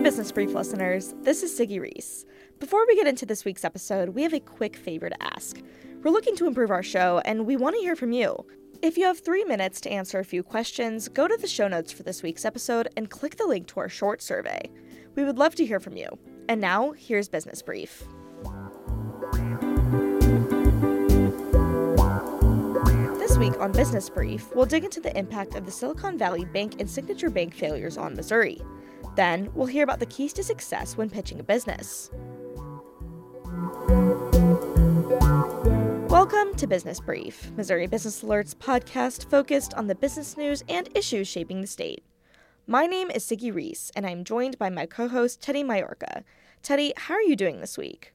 Hey, Business Brief listeners, this is Siggy Reese. Before we get into this week's episode, we have a quick favor to ask. We're looking to improve our show, and we want to hear from you. If you have three minutes to answer a few questions, go to the show notes for this week's episode and click the link to our short survey. We would love to hear from you. And now, here's Business Brief. This week on Business Brief, we'll dig into the impact of the Silicon Valley Bank and Signature Bank failures on Missouri. Then, we'll hear about the keys to success when pitching a business. Welcome to Business Brief, Missouri Business Alert's podcast focused on the business news and issues shaping the state. My name is Siggy Reese, and I'm joined by my co host, Teddy Majorca. Teddy, how are you doing this week?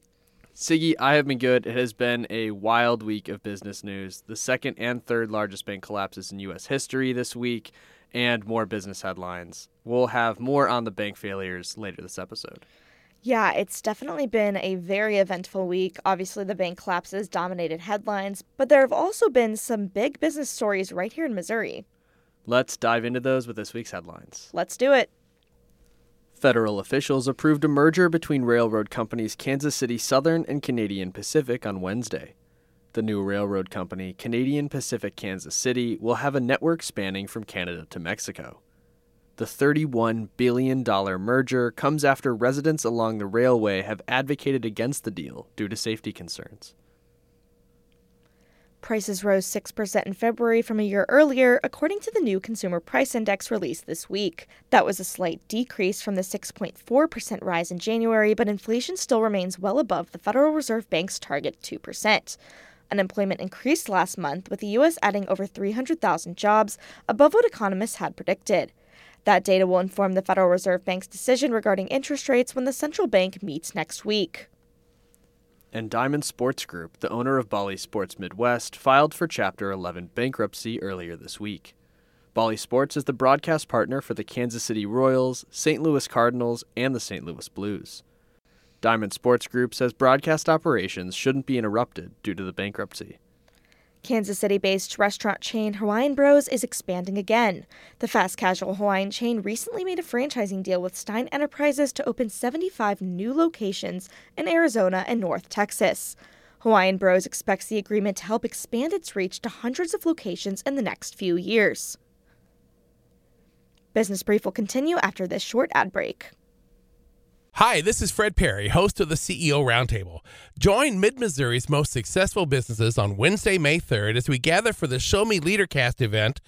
Siggy, I have been good. It has been a wild week of business news. The second and third largest bank collapses in U.S. history this week, and more business headlines. We'll have more on the bank failures later this episode. Yeah, it's definitely been a very eventful week. Obviously, the bank collapses dominated headlines, but there have also been some big business stories right here in Missouri. Let's dive into those with this week's headlines. Let's do it. Federal officials approved a merger between railroad companies Kansas City Southern and Canadian Pacific on Wednesday. The new railroad company, Canadian Pacific Kansas City, will have a network spanning from Canada to Mexico. The $31 billion merger comes after residents along the railway have advocated against the deal due to safety concerns. Prices rose 6% in February from a year earlier, according to the new Consumer Price Index released this week. That was a slight decrease from the 6.4% rise in January, but inflation still remains well above the Federal Reserve Bank's target 2%. Unemployment increased last month, with the U.S. adding over 300,000 jobs, above what economists had predicted. That data will inform the Federal Reserve Bank's decision regarding interest rates when the central bank meets next week. And Diamond Sports Group, the owner of Bally Sports Midwest, filed for Chapter 11 bankruptcy earlier this week. Bally Sports is the broadcast partner for the Kansas City Royals, St. Louis Cardinals, and the St. Louis Blues. Diamond Sports Group says broadcast operations shouldn't be interrupted due to the bankruptcy. Kansas City based restaurant chain Hawaiian Bros is expanding again. The fast casual Hawaiian chain recently made a franchising deal with Stein Enterprises to open 75 new locations in Arizona and North Texas. Hawaiian Bros expects the agreement to help expand its reach to hundreds of locations in the next few years. Business Brief will continue after this short ad break. Hi, this is Fred Perry, host of the CEO Roundtable. Join Mid Missouri's most successful businesses on Wednesday, May 3rd as we gather for the Show Me Leadercast event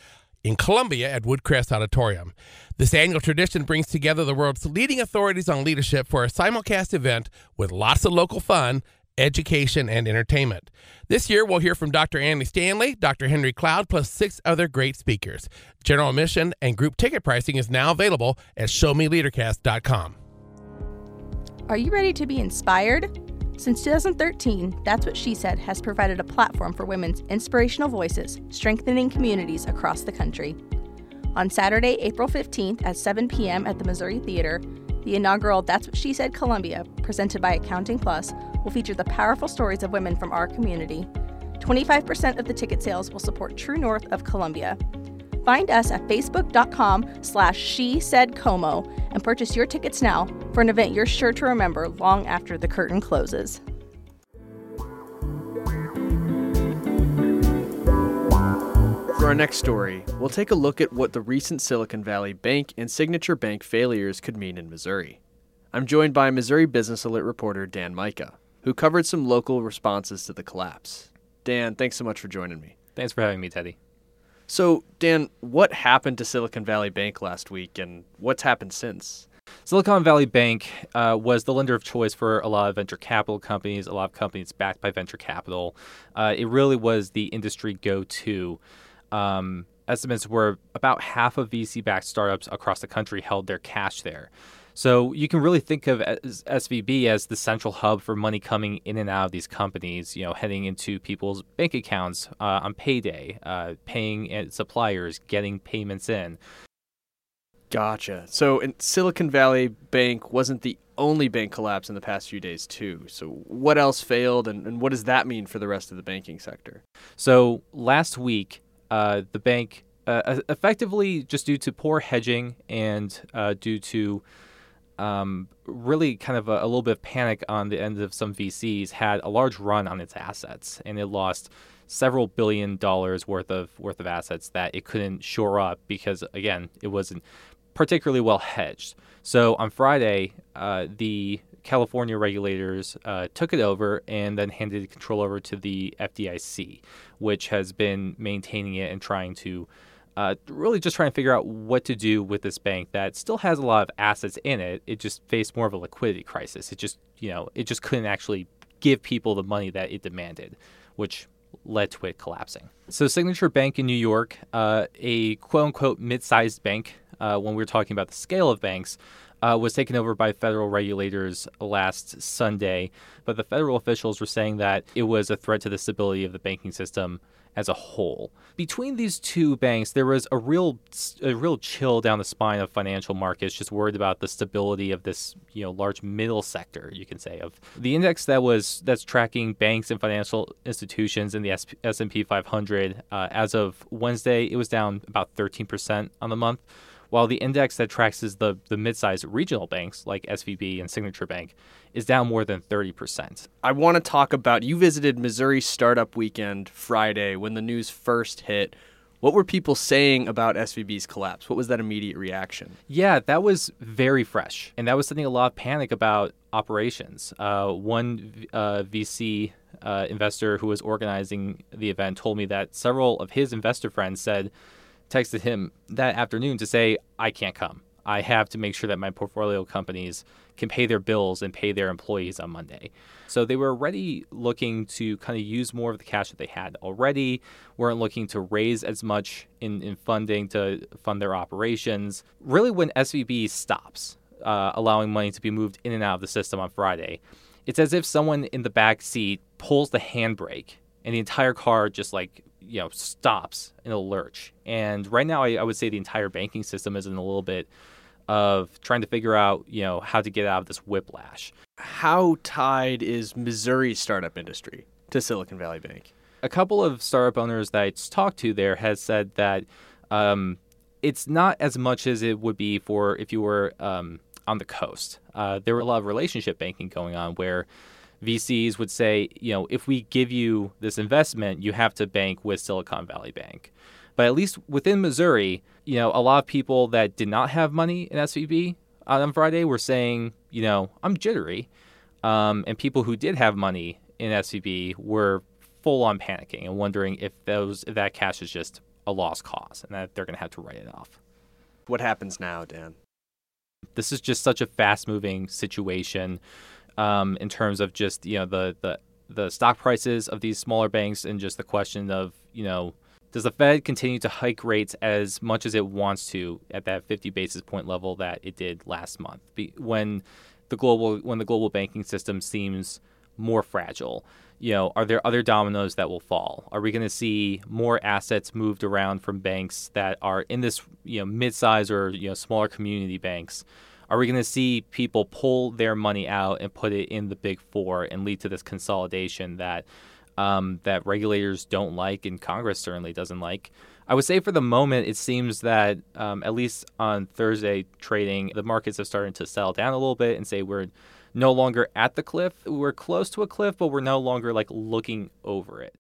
in Columbia at Woodcrest Auditorium. This annual tradition brings together the world's leading authorities on leadership for a simulcast event with lots of local fun, education, and entertainment. This year, we'll hear from Dr. Andy Stanley, Dr. Henry Cloud, plus six other great speakers. General admission and group ticket pricing is now available at showmeleadercast.com. Are you ready to be inspired? Since 2013, That's What She Said has provided a platform for women's inspirational voices, strengthening communities across the country. On Saturday, April 15th at 7 p.m. at the Missouri Theater, the inaugural That's What She Said Columbia, presented by Accounting Plus, will feature the powerful stories of women from our community. 25% of the ticket sales will support True North of Columbia. Find us at facebook.com slash she said como and purchase your tickets now for an event you're sure to remember long after the curtain closes. For our next story, we'll take a look at what the recent Silicon Valley Bank and Signature Bank failures could mean in Missouri. I'm joined by Missouri Business Alert reporter Dan Micah, who covered some local responses to the collapse. Dan, thanks so much for joining me. Thanks for having me, Teddy. So, Dan, what happened to Silicon Valley Bank last week and what's happened since? Silicon Valley Bank uh, was the lender of choice for a lot of venture capital companies, a lot of companies backed by venture capital. Uh, it really was the industry go to. Um, estimates were about half of VC backed startups across the country held their cash there. So you can really think of SVB as the central hub for money coming in and out of these companies, you know, heading into people's bank accounts uh, on payday, uh, paying uh, suppliers, getting payments in. Gotcha. So Silicon Valley Bank wasn't the only bank collapse in the past few days, too. So what else failed, and, and what does that mean for the rest of the banking sector? So last week, uh, the bank, uh, effectively just due to poor hedging and uh, due to um, really kind of a, a, little bit of panic on the end of some VCs, had a large run on its assets, and it lost several billion dollars worth of worth of assets that it couldn't shore up because again, it wasn't particularly well hedged. So on Friday, uh, the California regulators uh, took it over and then handed control over to the FDIC, which has been maintaining it and trying to uh, really just trying to figure out what to do with this bank that still has a lot of assets in it. It just faced more of a liquidity crisis. It just, you know, it just couldn't actually give people the money that it demanded, which led to it collapsing. So, Signature Bank in New York, uh, a quote unquote mid sized bank, uh, when we were talking about the scale of banks, uh, was taken over by federal regulators last Sunday. But the federal officials were saying that it was a threat to the stability of the banking system as a whole. Between these two banks, there was a real a real chill down the spine of financial markets, just worried about the stability of this you know large middle sector, you can say, of the index that was that's tracking banks and financial institutions in the S and P 500. Uh, as of Wednesday, it was down about 13 percent on the month while the index that tracks the, the mid-sized regional banks like SVB and Signature Bank is down more than 30%. I want to talk about you visited Missouri Startup Weekend Friday when the news first hit. What were people saying about SVB's collapse? What was that immediate reaction? Yeah, that was very fresh. And that was something a lot of panic about operations. Uh, one uh, VC uh, investor who was organizing the event told me that several of his investor friends said, texted him that afternoon to say, I can't come. I have to make sure that my portfolio companies can pay their bills and pay their employees on Monday. So they were already looking to kind of use more of the cash that they had already, weren't looking to raise as much in, in funding to fund their operations. Really, when SVB stops uh, allowing money to be moved in and out of the system on Friday, it's as if someone in the back seat pulls the handbrake and the entire car just like you know stops in a lurch. And right now, I, I would say the entire banking system is in a little bit of trying to figure out you know how to get out of this whiplash. How tied is Missouri's startup industry to Silicon Valley Bank? A couple of startup owners that I talked to there has said that um, it's not as much as it would be for if you were um, on the coast. Uh, there were a lot of relationship banking going on where VCs would say, you know, if we give you this investment, you have to bank with Silicon Valley Bank. But at least within Missouri, you know, a lot of people that did not have money in SVB on Friday were saying, you know, I'm jittery. Um, and people who did have money in SVB were full on panicking and wondering if those if that cash is just a lost cause and that they're going to have to write it off. What happens now, Dan? This is just such a fast moving situation um, in terms of just you know the the the stock prices of these smaller banks and just the question of you know does the Fed continue to hike rates as much as it wants to at that 50 basis point level that it did last month? When the global when the global banking system seems more fragile you know are there other dominoes that will fall? Are we going to see more assets moved around from banks that are in this you know mid-size or you know smaller community banks are we going to see people pull their money out and put it in the big four and lead to this consolidation that um, that regulators don't like and Congress certainly doesn't like? I would say for the moment, it seems that um, at least on Thursday trading, the markets have started to settle down a little bit and say we're no longer at the cliff. We're close to a cliff, but we're no longer like looking over it.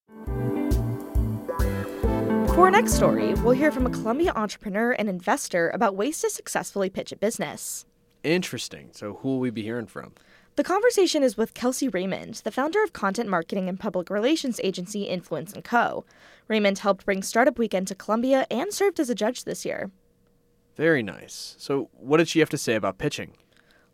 For our next story, we'll hear from a Columbia entrepreneur and investor about ways to successfully pitch a business. Interesting. So, who will we be hearing from? The conversation is with Kelsey Raymond, the founder of content marketing and public relations agency Influence & Co. Raymond helped bring Startup Weekend to Columbia and served as a judge this year. Very nice. So, what did she have to say about pitching?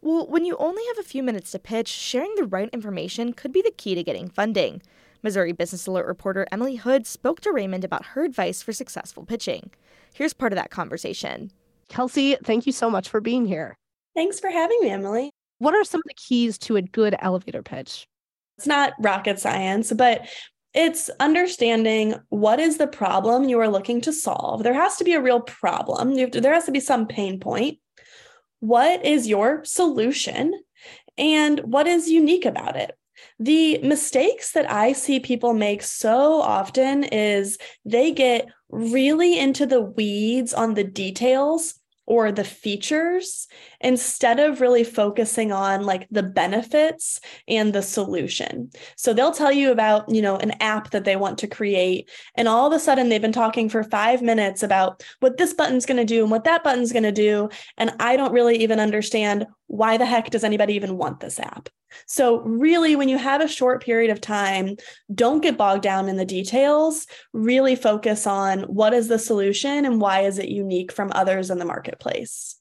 Well, when you only have a few minutes to pitch, sharing the right information could be the key to getting funding. Missouri Business Alert reporter Emily Hood spoke to Raymond about her advice for successful pitching. Here's part of that conversation. Kelsey, thank you so much for being here. Thanks for having me, Emily. What are some of the keys to a good elevator pitch? It's not rocket science, but it's understanding what is the problem you are looking to solve. There has to be a real problem. To, there has to be some pain point. What is your solution? And what is unique about it? The mistakes that I see people make so often is they get really into the weeds on the details or the features instead of really focusing on like the benefits and the solution. So they'll tell you about, you know, an app that they want to create and all of a sudden they've been talking for 5 minutes about what this button's going to do and what that button's going to do and I don't really even understand why the heck does anybody even want this app? So, really, when you have a short period of time, don't get bogged down in the details. Really focus on what is the solution and why is it unique from others in the marketplace.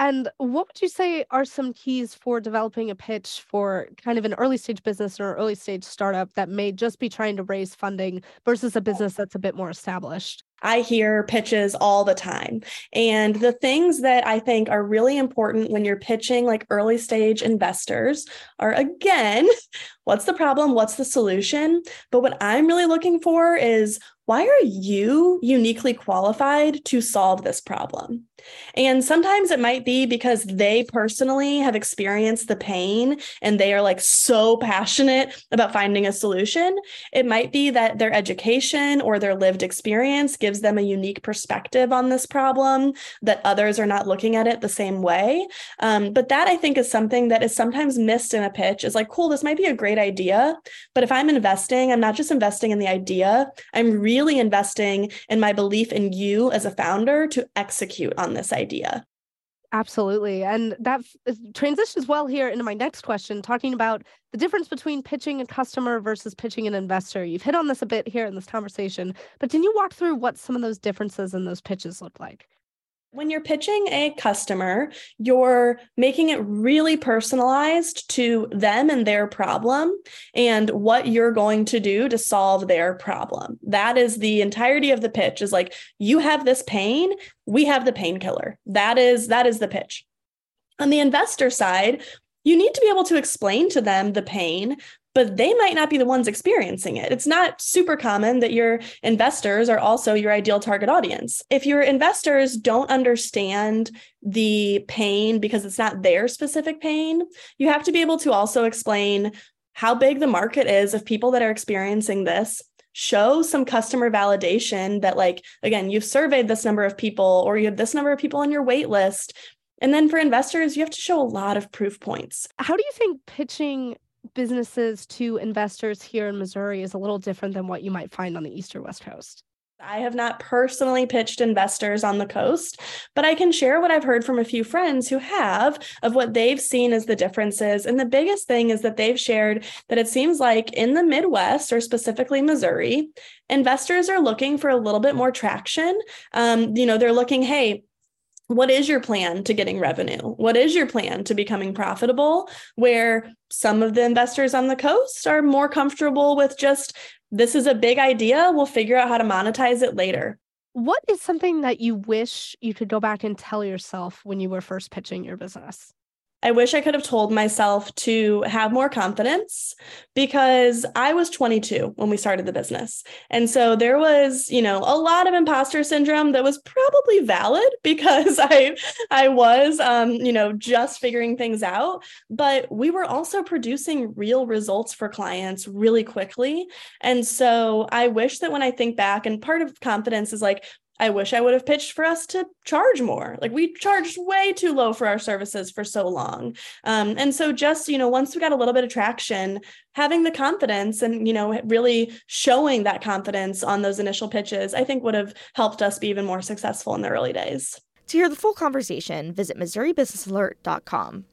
And what would you say are some keys for developing a pitch for kind of an early stage business or early stage startup that may just be trying to raise funding versus a business that's a bit more established? I hear pitches all the time. And the things that I think are really important when you're pitching like early stage investors are again, what's the problem? What's the solution? But what I'm really looking for is why are you uniquely qualified to solve this problem? And sometimes it might be because they personally have experienced the pain and they are like so passionate about finding a solution. It might be that their education or their lived experience gives them a unique perspective on this problem that others are not looking at it the same way. Um, but that I think is something that is sometimes missed in a pitch is like, cool, this might be a great idea. But if I'm investing, I'm not just investing in the idea, I'm really really investing in my belief in you as a founder to execute on this idea. Absolutely. And that transitions well here into my next question, talking about the difference between pitching a customer versus pitching an investor. You've hit on this a bit here in this conversation, but can you walk through what some of those differences in those pitches look like? When you're pitching a customer, you're making it really personalized to them and their problem and what you're going to do to solve their problem. That is the entirety of the pitch is like you have this pain, we have the painkiller. That is that is the pitch. On the investor side, you need to be able to explain to them the pain, but they might not be the ones experiencing it. It's not super common that your investors are also your ideal target audience. If your investors don't understand the pain because it's not their specific pain, you have to be able to also explain how big the market is of people that are experiencing this show some customer validation that like again you've surveyed this number of people or you have this number of people on your wait list and then for investors you have to show a lot of proof points how do you think pitching businesses to investors here in Missouri is a little different than what you might find on the East or West Coast. I have not personally pitched investors on the coast, but I can share what I've heard from a few friends who have of what they've seen as the differences. And the biggest thing is that they've shared that it seems like in the Midwest, or specifically Missouri, investors are looking for a little bit more traction. Um, you know, they're looking, hey, what is your plan to getting revenue? What is your plan to becoming profitable? Where some of the investors on the coast are more comfortable with just this is a big idea, we'll figure out how to monetize it later. What is something that you wish you could go back and tell yourself when you were first pitching your business? I wish I could have told myself to have more confidence because I was 22 when we started the business. And so there was, you know, a lot of imposter syndrome that was probably valid because I I was um, you know, just figuring things out, but we were also producing real results for clients really quickly. And so I wish that when I think back and part of confidence is like I wish I would have pitched for us to charge more. Like we charged way too low for our services for so long. Um, and so just, you know, once we got a little bit of traction, having the confidence and, you know, really showing that confidence on those initial pitches, I think would have helped us be even more successful in the early days. To hear the full conversation, visit MissouriBusinessAlert.com.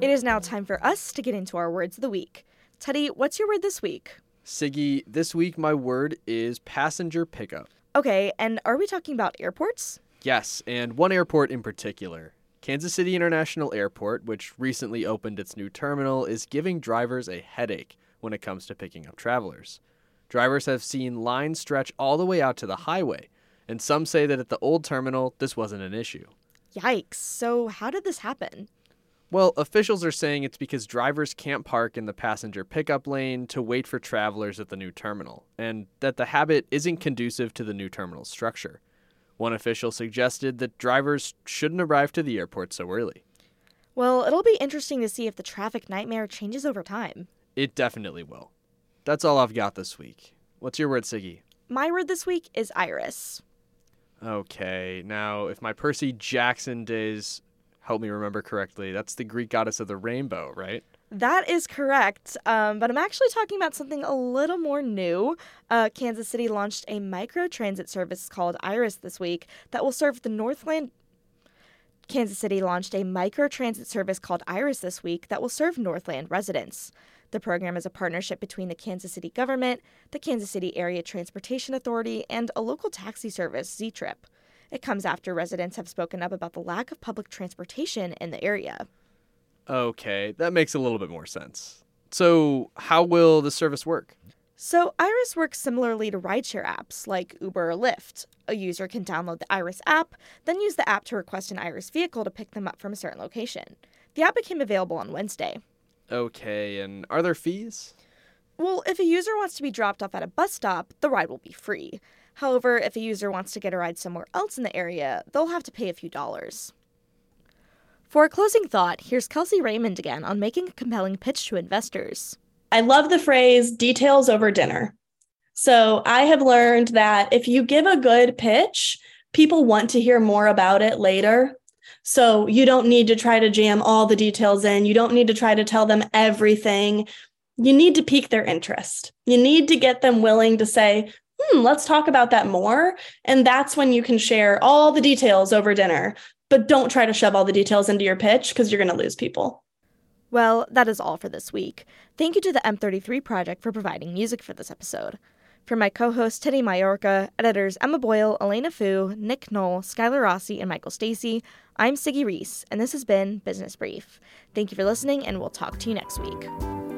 It is now time for us to get into our words of the week. Teddy, what's your word this week? Siggy, this week my word is passenger pickup. Okay, and are we talking about airports? Yes, and one airport in particular. Kansas City International Airport, which recently opened its new terminal, is giving drivers a headache when it comes to picking up travelers. Drivers have seen lines stretch all the way out to the highway, and some say that at the old terminal, this wasn't an issue. Yikes. So, how did this happen? Well, officials are saying it's because drivers can't park in the passenger pickup lane to wait for travelers at the new terminal, and that the habit isn't conducive to the new terminal structure. One official suggested that drivers shouldn't arrive to the airport so early. Well, it'll be interesting to see if the traffic nightmare changes over time. It definitely will. That's all I've got this week. What's your word, Siggy? My word this week is iris. Okay, now if my Percy Jackson days help me remember correctly, that's the Greek goddess of the rainbow, right? That is correct, um, but I'm actually talking about something a little more new. Uh, Kansas City launched a micro transit service called Iris this week that will serve the Northland. Kansas City launched a micro transit service called Iris this week that will serve Northland residents. The program is a partnership between the Kansas City government, the Kansas City Area Transportation Authority, and a local taxi service, Z Trip. It comes after residents have spoken up about the lack of public transportation in the area. Okay, that makes a little bit more sense. So, how will the service work? So, Iris works similarly to rideshare apps like Uber or Lyft. A user can download the Iris app, then use the app to request an Iris vehicle to pick them up from a certain location. The app became available on Wednesday. Okay, and are there fees? Well, if a user wants to be dropped off at a bus stop, the ride will be free. However, if a user wants to get a ride somewhere else in the area, they'll have to pay a few dollars. For a closing thought, here's Kelsey Raymond again on making a compelling pitch to investors. I love the phrase details over dinner. So I have learned that if you give a good pitch, people want to hear more about it later. So you don't need to try to jam all the details in. You don't need to try to tell them everything. You need to pique their interest. You need to get them willing to say, hmm, let's talk about that more. And that's when you can share all the details over dinner. But don't try to shove all the details into your pitch because you're going to lose people. Well, that is all for this week. Thank you to the M33 Project for providing music for this episode. For my co host Teddy Majorca, editors Emma Boyle, Elena Fu, Nick Knoll, Skylar Rossi, and Michael Stacy, I'm Siggy Reese, and this has been Business Brief. Thank you for listening, and we'll talk to you next week.